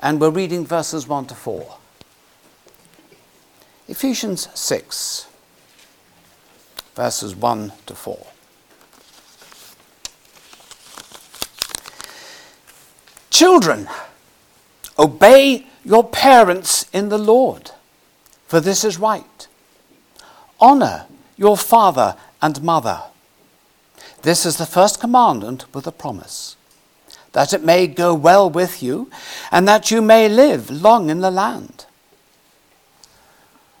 and we're reading verses 1 to 4. Ephesians 6, verses 1 to 4. Children, obey your parents in the Lord, for this is right. Honor your father and mother. This is the first commandment with a promise that it may go well with you and that you may live long in the land.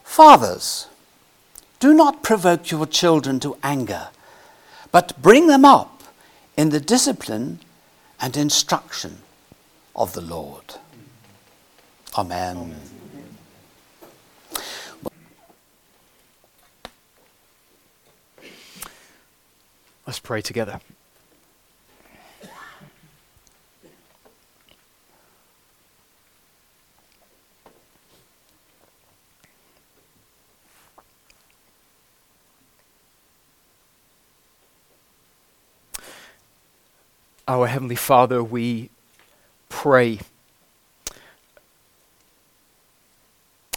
Fathers, do not provoke your children to anger, but bring them up in the discipline and instruction of the Lord. Amen. Amen. Let's pray together. Our Heavenly Father, we pray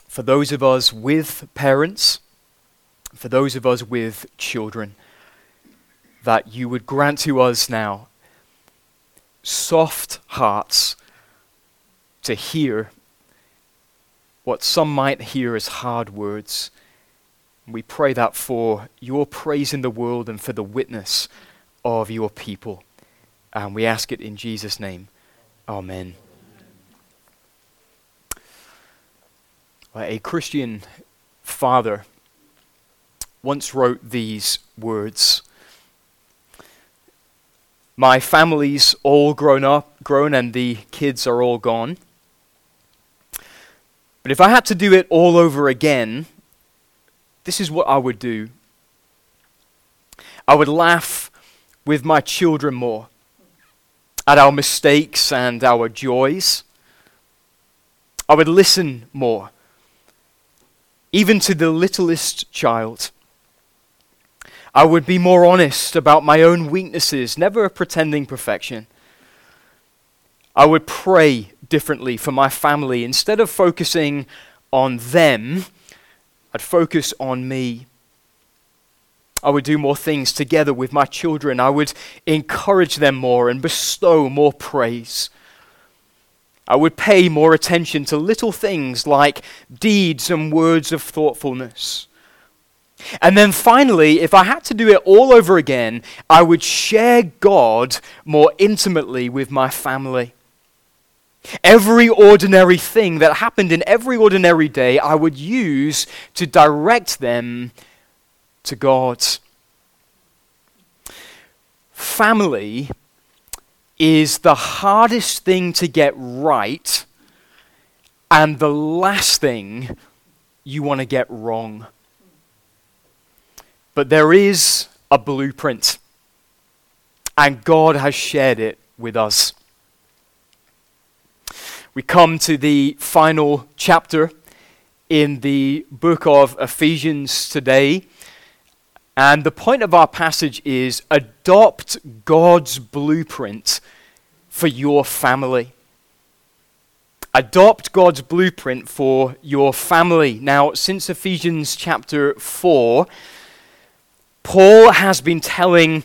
for those of us with parents, for those of us with children, that you would grant to us now soft hearts to hear what some might hear as hard words. We pray that for your praise in the world and for the witness of your people. And we ask it in Jesus' name. Amen. A Christian father once wrote these words My family's all grown up, grown, and the kids are all gone. But if I had to do it all over again, this is what I would do. I would laugh with my children more at our mistakes and our joys. I would listen more, even to the littlest child. I would be more honest about my own weaknesses, never pretending perfection. I would pray differently for my family. Instead of focusing on them, I'd focus on me. I would do more things together with my children. I would encourage them more and bestow more praise. I would pay more attention to little things like deeds and words of thoughtfulness. And then finally, if I had to do it all over again, I would share God more intimately with my family. Every ordinary thing that happened in every ordinary day, I would use to direct them to God. Family is the hardest thing to get right and the last thing you want to get wrong. But there is a blueprint, and God has shared it with us. We come to the final chapter in the book of Ephesians today. And the point of our passage is adopt God's blueprint for your family. Adopt God's blueprint for your family. Now, since Ephesians chapter 4, Paul has been telling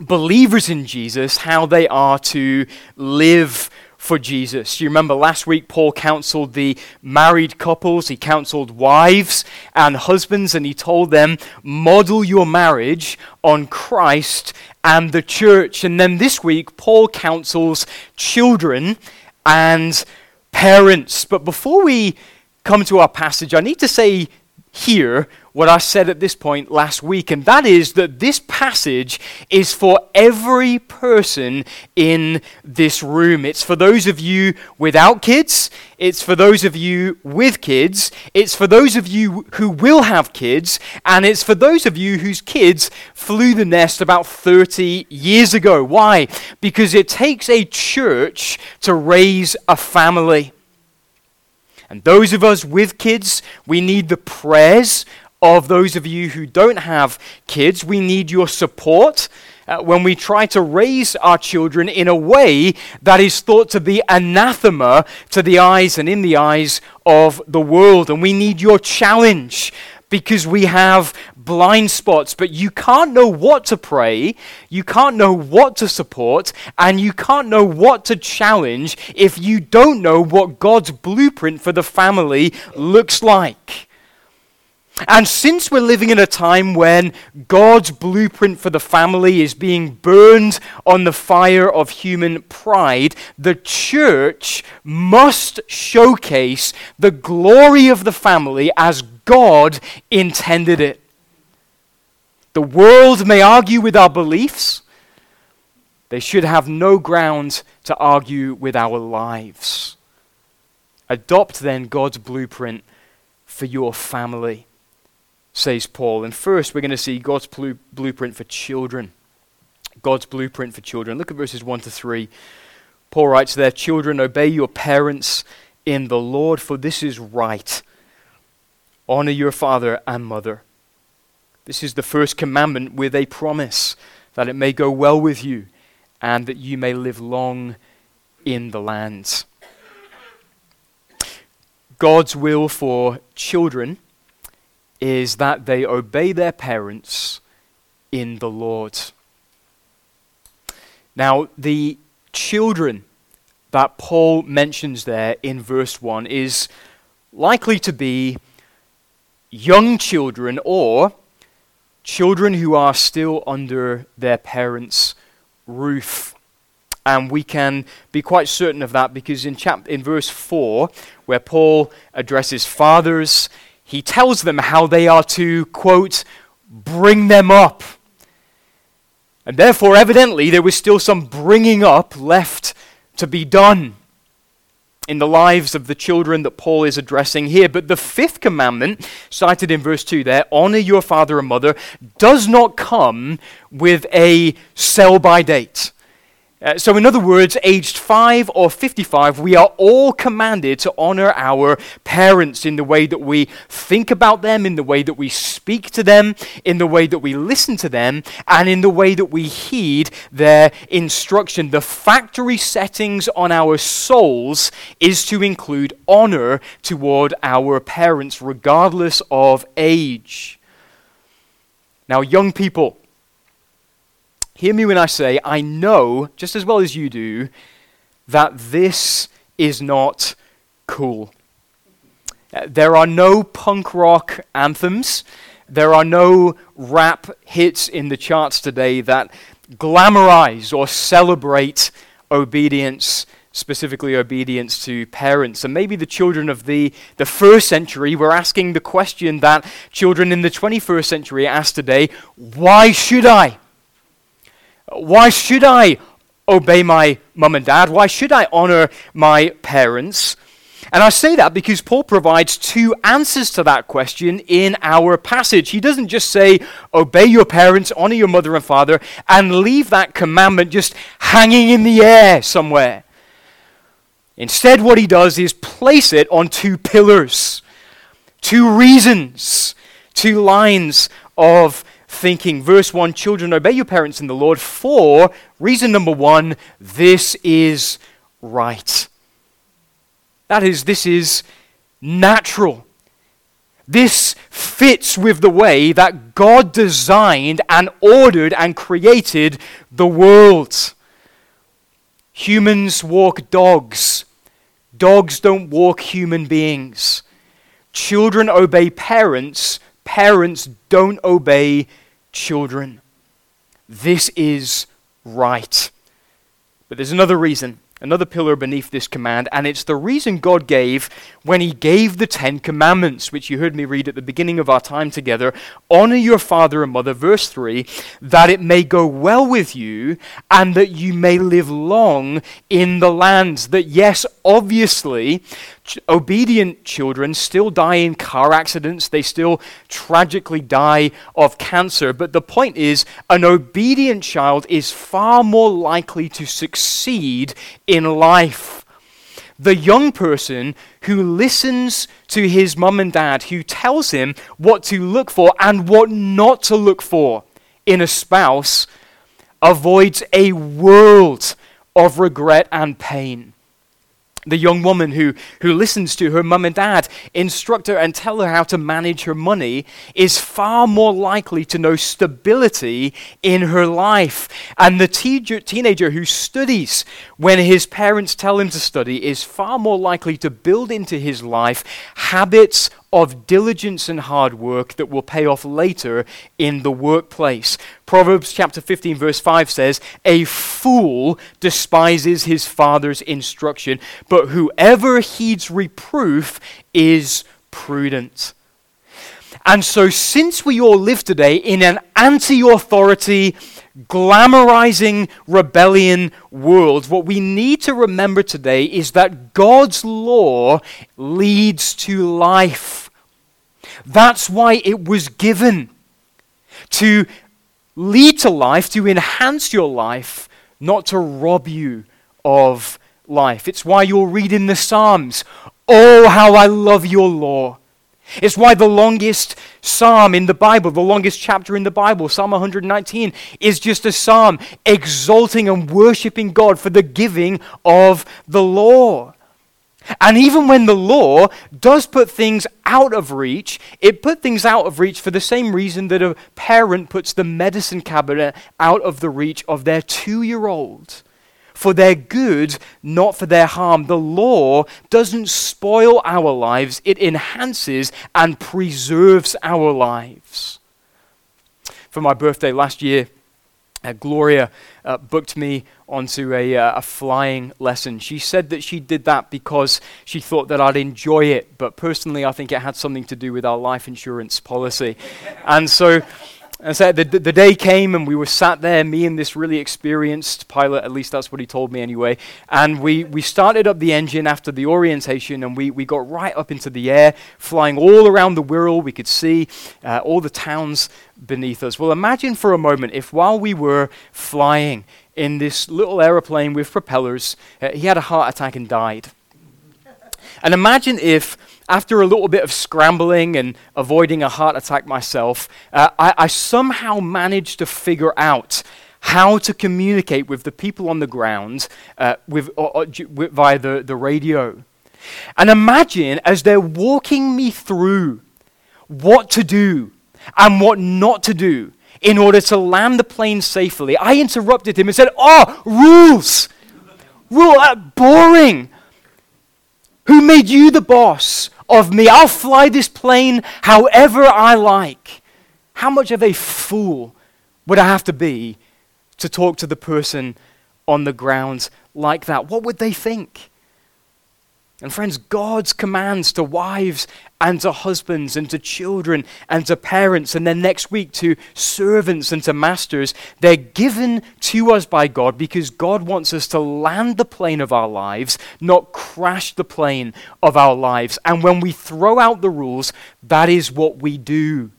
believers in Jesus how they are to live for Jesus. You remember last week, Paul counseled the married couples, he counseled wives and husbands, and he told them, model your marriage on Christ and the church. And then this week, Paul counsels children and parents. But before we come to our passage, I need to say here what I said at this point last week, and that is that this passage is for every person in this room. It's for those of you without kids, it's for those of you with kids, it's for those of you who will have kids, and it's for those of you whose kids flew the nest about 30 years ago. Why? Because it takes a church to raise a family. And those of us with kids, we need the prayers of those of you who don't have kids. We need your support uh, when we try to raise our children in a way that is thought to be anathema to the eyes and in the eyes of the world. And we need your challenge because we have blind spots, but you can't know what to pray, you can't know what to support, and you can't know what to challenge if you don't know what God's blueprint for the family looks like. And since we're living in a time when God's blueprint for the family is being burned on the fire of human pride, the church must showcase the glory of the family as God intended it. The world may argue with our beliefs, they should have no ground to argue with our lives. Adopt then God's blueprint for your family, says Paul. And first, we're going to see God's blu- blueprint for children. God's blueprint for children. Look at verses 1 to 3. Paul writes there Children, obey your parents in the Lord, for this is right. Honor your father and mother. This is the first commandment with a promise that it may go well with you and that you may live long in the land. God's will for children is that they obey their parents in the Lord. Now, the children that Paul mentions there in verse 1 is likely to be young children or children who are still under their parents' roof. And we can be quite certain of that because in, chap- in verse 4, where Paul addresses fathers, he tells them how they are to, quote, bring them up. And therefore, evidently, there was still some bringing up left to be done in the lives of the children that Paul is addressing here. But the fifth commandment, cited in verse 2 there, honor your father and mother, does not come with a sell by date. Uh, so, in other words, aged 5 or 55, we are all commanded to honor our parents in the way that we think about them, in the way that we speak to them, in the way that we listen to them, and in the way that we heed their instruction. The factory settings on our souls is to include honor toward our parents, regardless of age. Now, young people, Hear me when I say, I know, just as well as you do, that this is not cool. Uh, there are no punk rock anthems. There are no rap hits in the charts today that glamorize or celebrate obedience, specifically obedience to parents. And maybe the children of the, the first century were asking the question that children in the 21st century ask today why should I? Why should I obey my mum and dad? Why should I honor my parents? And I say that because Paul provides two answers to that question in our passage. He doesn't just say, obey your parents, honor your mother and father, and leave that commandment just hanging in the air somewhere. Instead, what he does is place it on two pillars, two reasons, two lines of thinking. Verse 1 Children, obey your parents in the Lord. For reason number one, this is right. That is, this is natural. This fits with the way that God designed and ordered and created the world. Humans walk dogs. Dogs don't walk human beings. Children obey parents. Parents don't obey children. This is right. But there's another reason, another pillar beneath this command, and it's the reason God gave when He gave the Ten Commandments, which you heard me read at the beginning of our time together. Honor your father and mother, verse 3, that it may go well with you and that you may live long in the land. That, yes, obviously, obedient children still die in car accidents, they still tragically die of cancer. But the point is, an obedient child is far more likely to succeed in life. The young person who listens to his mum and dad, who tells him what to look for and what not to look for in a spouse, avoids a world of regret and pain the young woman who, who listens to her mum and dad instruct her and tell her how to manage her money is far more likely to know stability in her life. And the teacher, teenager who studies when his parents tell him to study is far more likely to build into his life habits of diligence and hard work that will pay off later in the workplace. Proverbs chapter 15, verse 5 says, A fool despises his father's instruction, but whoever heeds reproof is prudent. And so, since we all live today in an anti authority, glamorizing rebellion world, what we need to remember today is that God's law leads to life. That's why it was given to lead to life, to enhance your life, not to rob you of life. It's why you'll read in the Psalms, Oh, how I love your law. It's why the longest psalm in the Bible, the longest chapter in the Bible, Psalm 119, is just a psalm exalting and worshiping God for the giving of the law. And even when the law does put things out of reach, it put things out of reach for the same reason that a parent puts the medicine cabinet out of the reach of their two year old for their good, not for their harm. The law doesn't spoil our lives, it enhances and preserves our lives. For my birthday last year, uh, Gloria uh, booked me onto a, uh, a flying lesson. She said that she did that because she thought that I'd enjoy it, but personally, I think it had something to do with our life insurance policy. and so and so the, the, day came and we were sat there, me and this really experienced pilot, at least that's what he told me anyway. And we, we started up the engine after the orientation and we, we got right up into the air, flying all around the Wirral. We could see uh, all the towns beneath us. Well, imagine for a moment if while we were flying in this little aeroplane with propellers, uh, he had a heart attack and died. And imagine if after a little bit of scrambling and avoiding a heart attack myself, uh, I, I somehow managed to figure out how to communicate with the people on the ground uh, with, or, or, with, via the, the radio. And imagine as they're walking me through what to do and what not to do in order to land the plane safely, I interrupted him and said, Oh, rules! Rule, uh, boring. Who made you the boss? Of me. I'll fly this plane however I like. How much of a fool would I have to be to talk to the person on the ground like that? What would they think? And friends, God's commands to wives and to husbands and to children and to parents and then next week to servants and to masters, they're given to us by God because God wants us to land the plane of our lives, not crash the plane of our lives. And when we throw out the rules, that is what we do.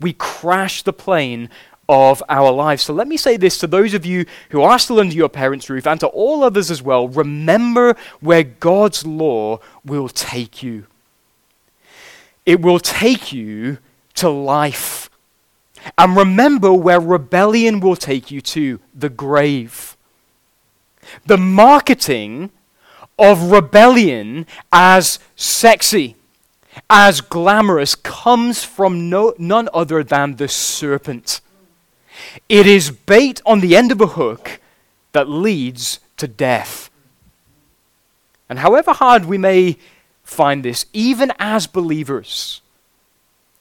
We crash the plane of our lives. So let me say this to those of you who are still under your parents' roof and to all others as well remember where God's law will take you. It will take you to life. And remember where rebellion will take you to the grave. The marketing of rebellion as sexy, as glamorous, comes from no, none other than the serpent. It is bait on the end of a hook that leads to death. And however hard we may find this, even as believers,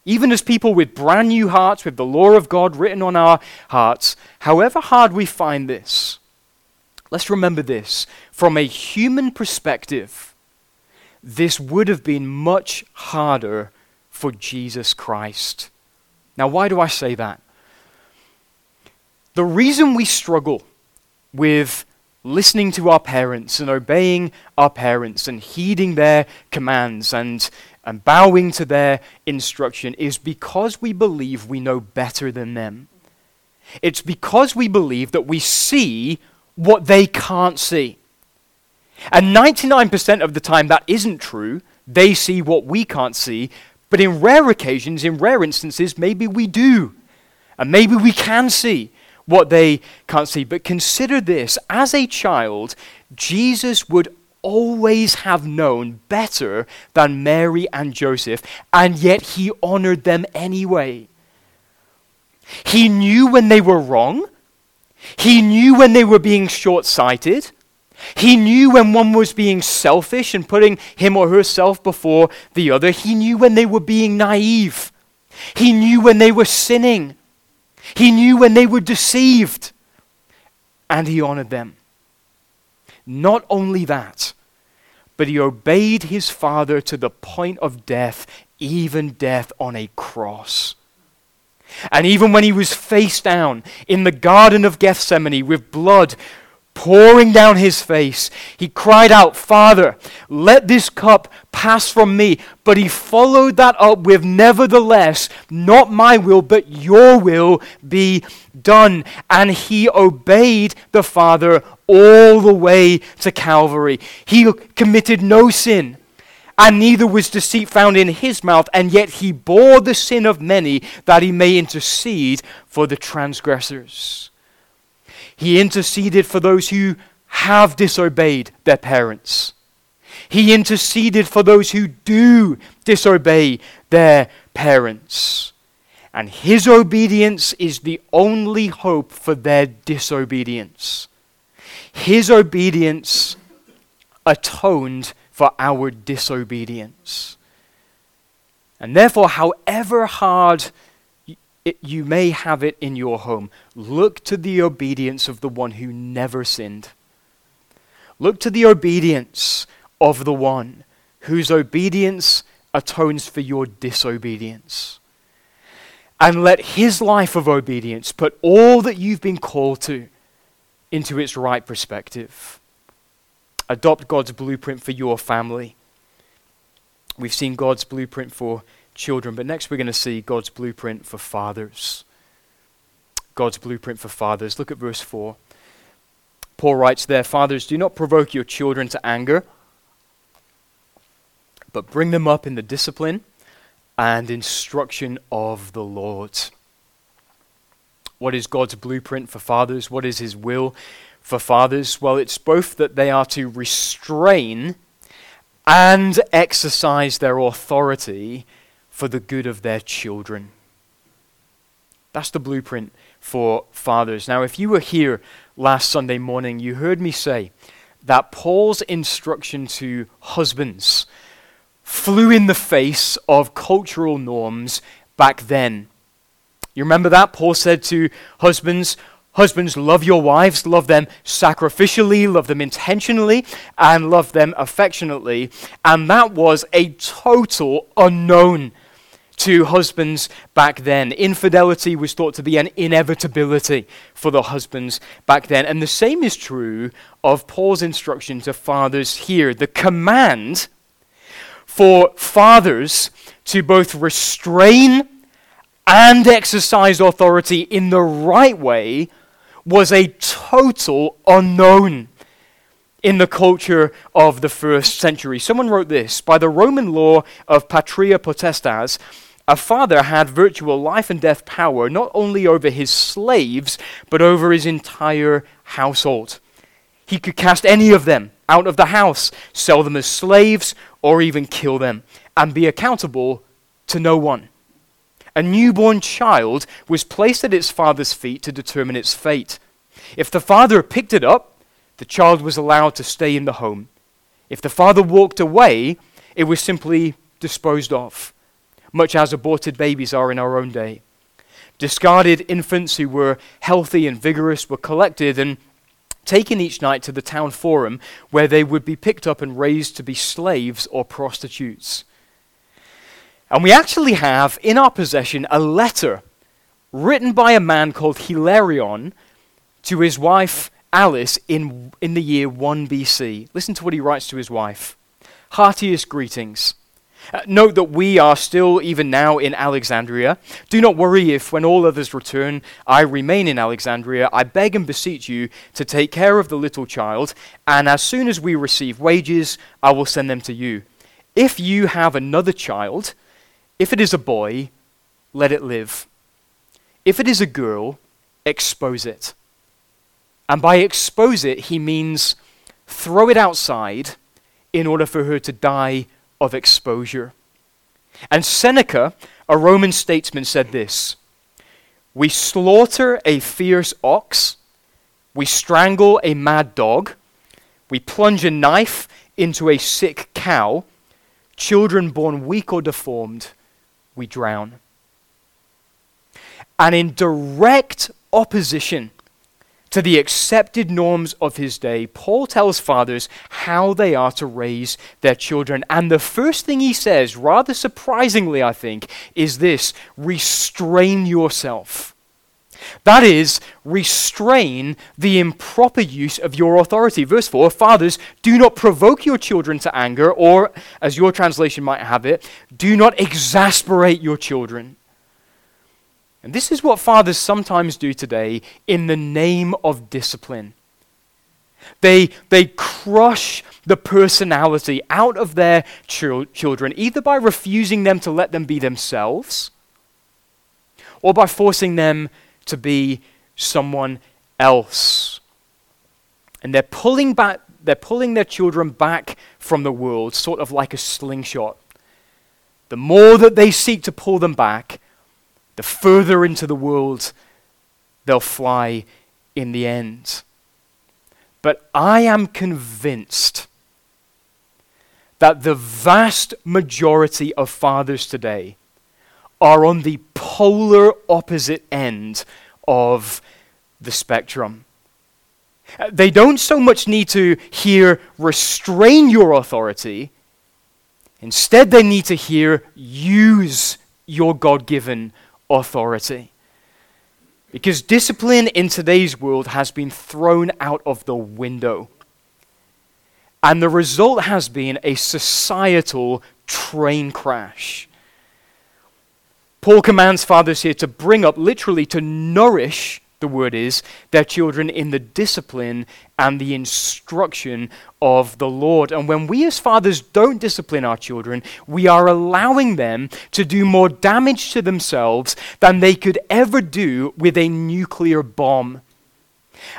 even as people with brand new hearts, with the law of God written on our hearts, however hard we find this, let's remember this from a human perspective, this would have been much harder for Jesus Christ. Now, why do I say that? The reason we struggle with listening to our parents and obeying our parents and heeding their commands and, and bowing to their instruction is because we believe we know better than them. It's because we believe that we see what they can't see. And 99% of the time, that isn't true. They see what we can't see. But in rare occasions, in rare instances, maybe we do. And maybe we can see what they can't see. But consider this as a child, Jesus would always have known better than Mary and Joseph, and yet he honored them anyway. He knew when they were wrong, he knew when they were being short sighted. He knew when one was being selfish and putting him or herself before the other. He knew when they were being naive. He knew when they were sinning. He knew when they were deceived. And he honored them. Not only that, but he obeyed his father to the point of death, even death on a cross. And even when he was face down in the Garden of Gethsemane with blood pouring down his face, he cried out, Father, let this cup pass from me. But he followed that up with, Nevertheless, not my will, but your will be done. And he obeyed the Father all the way to Calvary. He committed no sin and neither was deceit found in his mouth, and yet he bore the sin of many that he may intercede for the transgressors. He interceded for those who have disobeyed their parents. He interceded for those who do disobey their parents. And his obedience is the only hope for their disobedience. His obedience atoned for our disobedience. And therefore, however hard it, you may have it in your home, look to the obedience of the one who never sinned. Look to the obedience of the one whose obedience atones for your disobedience. And let his life of obedience put all that you've been called to into its right perspective. Adopt God's blueprint for your family. We've seen God's blueprint for children, but next we're going to see God's blueprint for fathers. God's blueprint for fathers. Look at verse 4. Paul writes there Fathers, do not provoke your children to anger, but bring them up in the discipline and instruction of the Lord. What is God's blueprint for fathers? What is his will? for fathers? Well, it's both that they are to restrain and exercise their authority for the good of their children. That's the blueprint for fathers. Now, if you were here last Sunday morning, you heard me say that Paul's instruction to husbands flew in the face of cultural norms back then. You remember that? Paul said to husbands, Husbands, love your wives, love them sacrificially, love them intentionally, and love them affectionately. And that was a total unknown to husbands back then. Infidelity was thought to be an inevitability for the husbands back then. And the same is true of Paul's instruction to fathers here. The command for fathers to both restrain and exercise authority in the right way was a total unknown in the culture of the first century. Someone wrote this By the Roman law of patria potestas, a father had virtual life and death power not only over his slaves, but over his entire household. He could cast any of them out of the house, sell them as slaves, or even kill them, and be accountable to no one a newborn child was placed at its father's feet to determine its fate. If the father picked it up, the child was allowed to stay in the home. If the father walked away, it was simply disposed of, much as aborted babies are in our own day. Discarded infants who were healthy and vigorous were collected and taken each night to the town forum where they would be picked up and raised to be slaves or prostitutes. And we actually have in our possession a letter written by a man called Hilarion to his wife Alice in, in the year 1 BC. Listen to what he writes to his wife Heartiest greetings. Uh, note that we are still, even now, in Alexandria. Do not worry if, when all others return, I remain in Alexandria. I beg and beseech you to take care of the little child, and as soon as we receive wages, I will send them to you. If you have another child, if it is a boy, let it live. If it is a girl, expose it. And by expose it, he means throw it outside in order for her to die of exposure. And Seneca, a Roman statesman, said this We slaughter a fierce ox, we strangle a mad dog, we plunge a knife into a sick cow, children born weak or deformed, we drown. And in direct opposition to the accepted norms of his day, Paul tells fathers how they are to raise their children. And the first thing he says, rather surprisingly, I think, is this restrain yourself. That is, restrain the improper use of your authority. Verse 4 Fathers, do not provoke your children to anger, or, as your translation might have it, do not exasperate your children. And this is what fathers sometimes do today in the name of discipline. They, they crush the personality out of their chil- children, either by refusing them to let them be themselves or by forcing them to be someone else. And they're pulling, back, they're pulling their children back from the world, sort of like a slingshot. The more that they seek to pull them back, the further into the world they'll fly in the end. But I am convinced that the vast majority of fathers today are on the polar opposite end of the spectrum. They don't so much need to hear restrain your authority. Instead, they need to hear use your God given authority. Because discipline in today's world has been thrown out of the window. And the result has been a societal train crash. Paul commands fathers here to bring up, literally, to nourish the word is, their children in the discipline and the instruction of the Lord. And when we as fathers don't discipline our children, we are allowing them to do more damage to themselves than they could ever do with a nuclear bomb.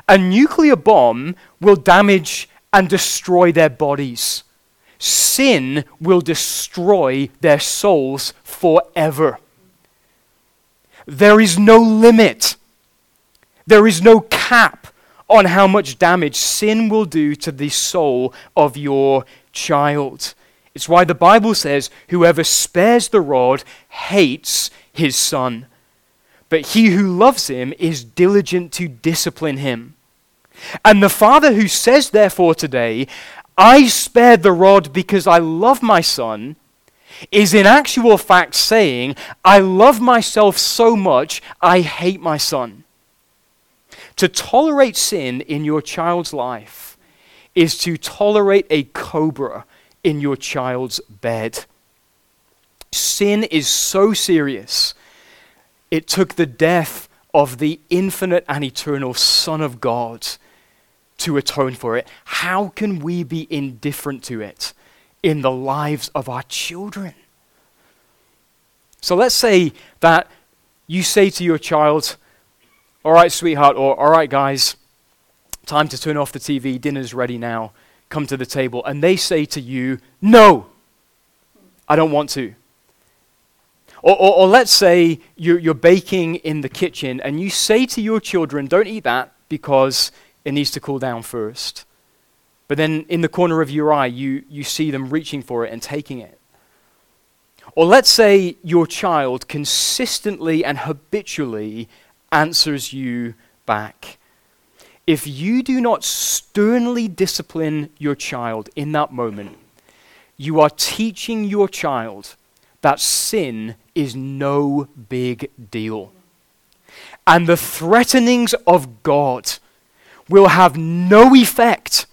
A nuclear bomb will damage and destroy their bodies. Sin will destroy their souls forever. There is no limit there is no cap on how much damage sin will do to the soul of your child. It's why the Bible says, Whoever spares the rod hates his son. But he who loves him is diligent to discipline him. And the father who says, therefore, today, I spared the rod because I love my son, is in actual fact saying, I love myself so much, I hate my son. To tolerate sin in your child's life is to tolerate a cobra in your child's bed. Sin is so serious, it took the death of the infinite and eternal Son of God to atone for it. How can we be indifferent to it in the lives of our children? So let's say that you say to your child, all right, sweetheart, or all right, guys, time to turn off the TV, dinner's ready now, come to the table. And they say to you, no, I don't want to. Or, or, or let's say you're, you're baking in the kitchen and you say to your children, don't eat that because it needs to cool down first. But then in the corner of your eye, you, you see them reaching for it and taking it. Or let's say your child consistently and habitually answers you back. If you do not sternly discipline your child in that moment, you are teaching your child that sin is no big deal. And the threatenings of God will have no effect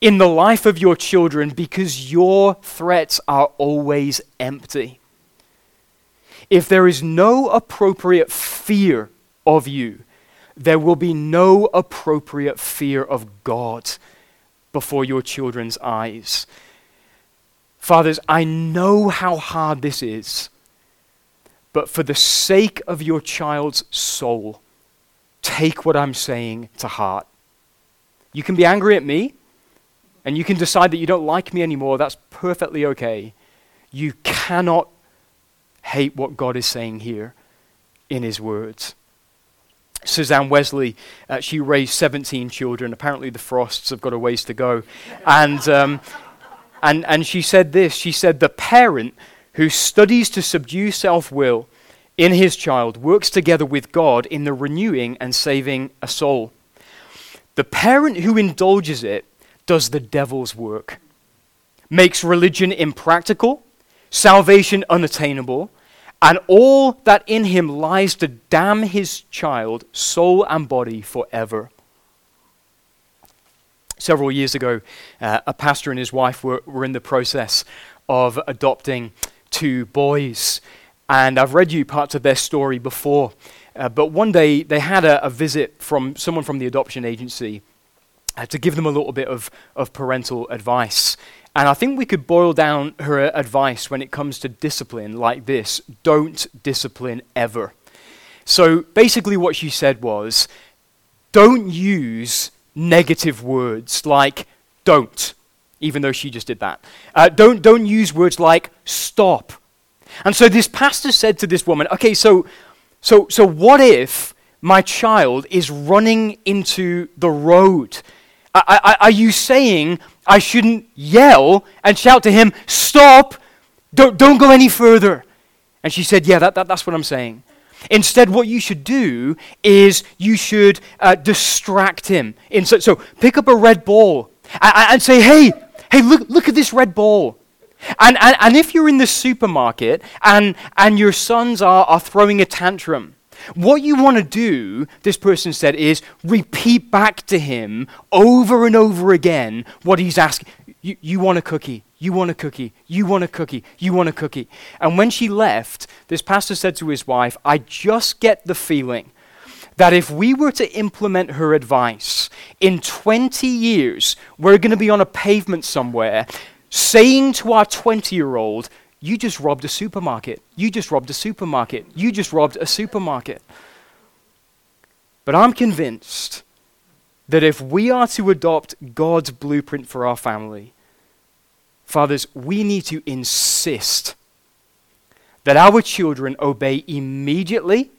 in the life of your children because your threats are always empty. If there is no appropriate fear of you, there will be no appropriate fear of God before your children's eyes. Fathers, I know how hard this is, but for the sake of your child's soul, take what I'm saying to heart. You can be angry at me, and you can decide that you don't like me anymore. That's perfectly okay. You cannot hate what God is saying here in His words. Susanna Wesley, uh, she raised 17 children. Apparently, the Frosts have got a ways to go. And, um, and, and she said this She said, The parent who studies to subdue self will in his child works together with God in the renewing and saving a soul. The parent who indulges it does the devil's work, makes religion impractical, salvation unattainable, and all that in him lies to damn his child, soul and body, forever. Several years ago, uh, a pastor and his wife were, were in the process of adopting two boys. And I've read you parts of their story before. Uh, but one day they had a, a, visit from someone from the adoption agency uh, to give them a little bit of, of parental advice. And I think we could boil down her advice when it comes to discipline like this don't discipline ever. So basically, what she said was don't use negative words like don't, even though she just did that. Uh, don't, don't use words like stop. And so this pastor said to this woman, okay, so, so, so what if my child is running into the road? I, I, are you saying I shouldn't yell and shout to him, Stop! Don't, don't go any further. And she said, Yeah, that, that, that's what I'm saying. Instead, what you should do is you should uh, distract him. So, so, pick up a red ball and, and, say, Hey, hey, look, look at this red ball. And, and, and if you're in the supermarket and, and your sons are, are throwing a tantrum, what you want to do, this person said, is repeat back to him over and over again what he's asking. You, you want a cookie. You want a cookie. You want a cookie. You want a cookie. And when she left, this pastor said to his wife, I just get the feeling that if we were to implement her advice, in 20 years, we're going to be on a pavement somewhere saying to our 20 year old, you just robbed a supermarket. You just robbed a supermarket. You just robbed a supermarket. But I'm convinced that if we are to adopt God's blueprint for our family, fathers, we need to insist that our children obey immediately,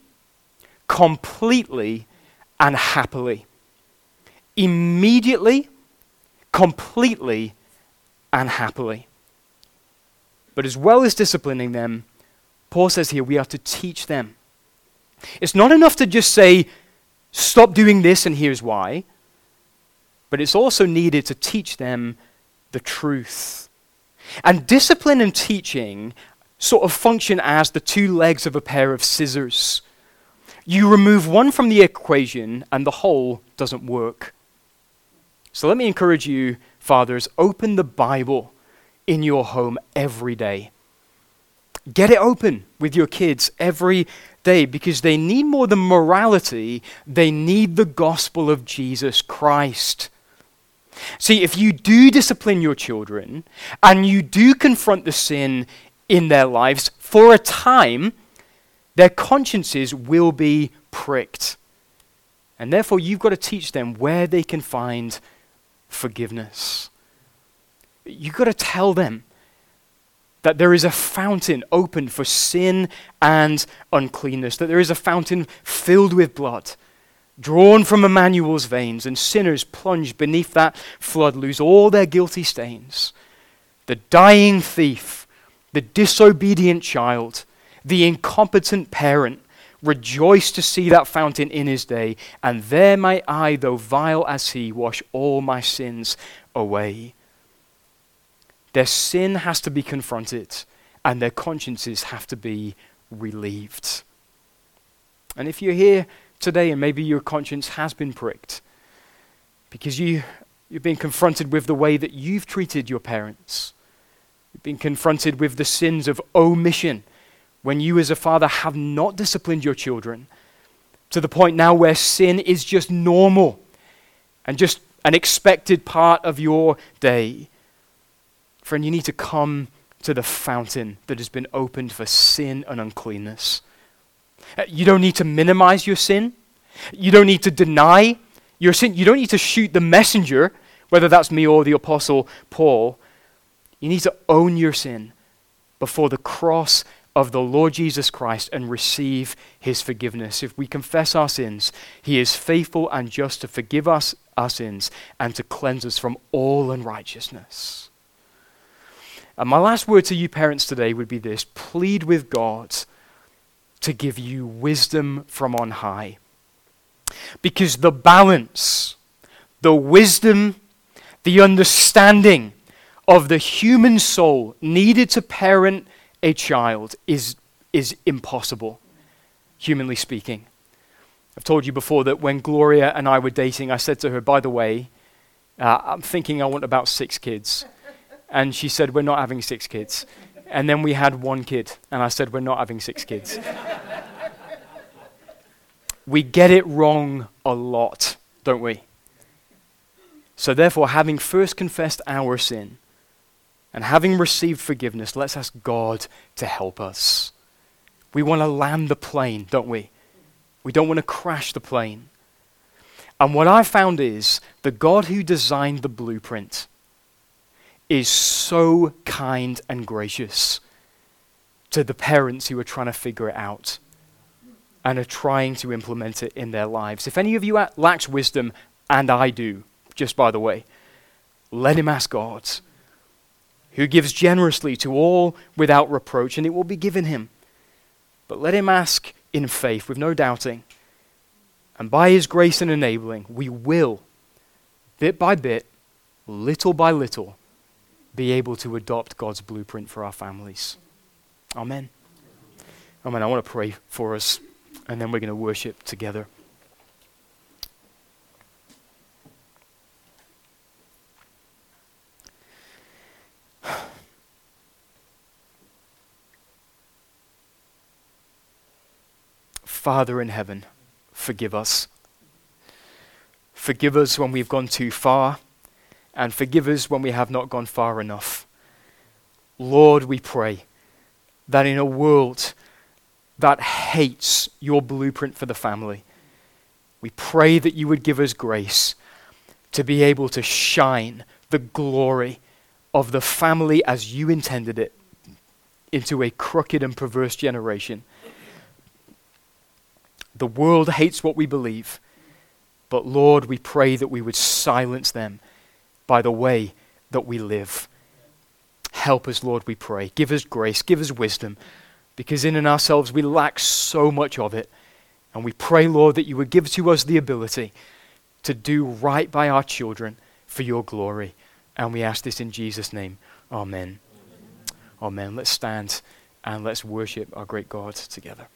completely, and happily. Immediately, completely, and happily. But as well as disciplining them, Paul says here we are to teach them. It's not enough to just say, stop doing this and here's why, but it's also needed to teach them the truth. And discipline and teaching sort of function as the two legs of a pair of scissors. You remove one from the equation, and the whole doesn't work. So let me encourage you, fathers, open the Bible in your home every day. Get it open with your kids every day because they need more than morality, they need the gospel of Jesus Christ. See, if you do discipline your children and you do confront the sin in their lives for a time, their consciences will be pricked. And therefore, you've got to teach them where they can find forgiveness. You've got to tell them that there is a fountain open for sin and uncleanness, that there is a fountain filled with blood, drawn from Emmanuel's veins, and sinners plunged beneath that flood lose all their guilty stains. The dying thief, the disobedient child, the incompetent parent rejoice to see that fountain in his day, and there may I, though vile as he, wash all my sins away. Their sin has to be confronted, and their consciences have to be relieved. And if you're here today and maybe your conscience has been pricked because you, you've been confronted with the way that you've treated your parents, you've been confronted with the sins of omission when you, as a father, have not disciplined your children to the point now where sin is just normal and just an expected part of your day. Friend, you need to come to the fountain that has been opened for sin and uncleanness. Uh, you don't need to minimize your sin. You don't need to deny your sin. You don't need to shoot the messenger, whether that's me or the Apostle Paul. You need to own your sin before the cross of the Lord Jesus Christ and receive his forgiveness. If we confess our sins, he is faithful and just to forgive us our sins and to cleanse us from all unrighteousness. And my last word to you parents today would be this plead with God to give you wisdom from on high. Because the balance, the wisdom, the understanding of the human soul needed to parent a child is, is impossible, humanly speaking. I've told you before that when Gloria and I were dating, I said to her, by the way, uh, I'm thinking I want about six kids. And she said, We're not having six kids. And then we had one kid, and I said, We're not having six kids. we get it wrong a lot, don't we? So, therefore, having first confessed our sin and having received forgiveness, let's ask God to help us. We want to land the plane, don't we? We don't want to crash the plane. And what I found is the God who designed the blueprint is so kind and gracious to the parents who are trying to figure it out and are trying to implement it in their lives. If any of you lacks wisdom, and I do, just by the way, let him ask God, who gives generously to all without reproach, and it will be given him. But let him ask in faith, with no doubting. And by his grace and enabling, we will, bit by bit, little by little, be able to adopt God's blueprint for our families. Amen. Amen. I want to pray for us and then we're going to worship together. Father in heaven, forgive us. Forgive us when we've gone too far, and forgive us when we have not gone far enough. Lord, we pray that in a world that hates your blueprint for the family. We pray that you would give us grace to be able to shine the glory of the family as you intended it into a crooked and perverse generation. The world hates what we believe, but Lord, we pray that we would silence them by the way that we live. Help us, Lord, we pray. Give us grace, give us wisdom because in and ourselves we lack so much of it. And we pray, Lord, that you would give to us the ability to do right by our children for your glory. And we ask this in Jesus' name. Amen. Amen. Let's stand and let's worship our great God together.